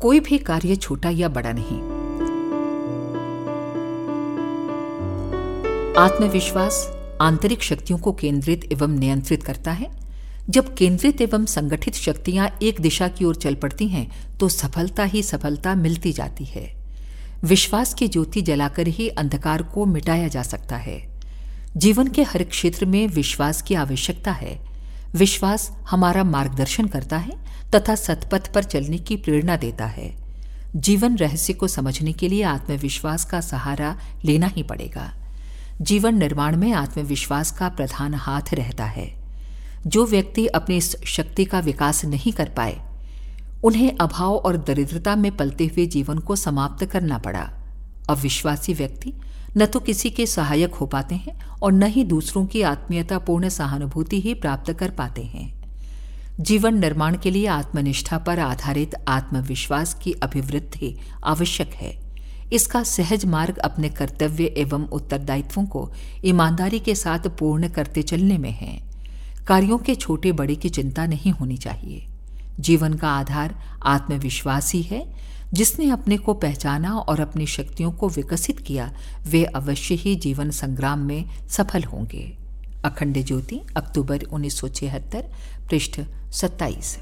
कोई भी कार्य छोटा या बड़ा नहीं। आत्मविश्वास आंतरिक शक्तियों को केंद्रित एवं नियंत्रित करता है। जब केंद्रित एवं संगठित शक्तियाँ एक दिशा की ओर चल पड़ती हैं तो सफलता ही सफलता मिलती जाती है। विश्वास की ज्योति जलाकर ही अंधकार को मिटाया जा सकता है। जीवन के हर क्षेत्र में विश्वास की आवश्यकता है। विश्वास हमारा मार्गदर्शन करता है तथा सतपथ पर चलने की प्रेरणा देता है। जीवन रहस्य को समझने के लिए आत्मविश्वास का सहारा लेना ही पड़ेगा। जीवन निर्माण में आत्मविश्वास का प्रधान हाथ रहता है। जो व्यक्ति अपनी इस शक्ति का विकास नहीं कर पाए, उन्हें अभाव और दरिद्रता में पलते हुए जीवन को समाप्त करना पड़ा। अविश्वासी व्यक्ति न तो किसी के सहायक हो पाते हैं और न ही दूसरों की आत्मीयता पूर्ण सहानुभूति ही प्राप्त कर पाते हैं। जीवन निर्माण के लिए आत्मनिष्ठा पर आधारित आत्मविश्वास की अभिवृद्धि आवश्यक है। इसका सहज मार्ग अपने कर्तव्य एवं उत्तरदायित्वों को ईमानदारी के साथ पूर्ण करते चलने में है। कार्यों के छोटे बड़े की चिंता नहीं होनी चाहिए। जीवन का आधार आत्मविश्वास ही है जिसने अपने को पहचाना और अपनी शक्तियों को विकसित किया, वे अवश्य ही जीवन संग्राम में सफल होंगे। अखंड ज्योति, अक्टूबर उन्नीस सौ छिहत्तर, पृष्ठ सत्ताईस।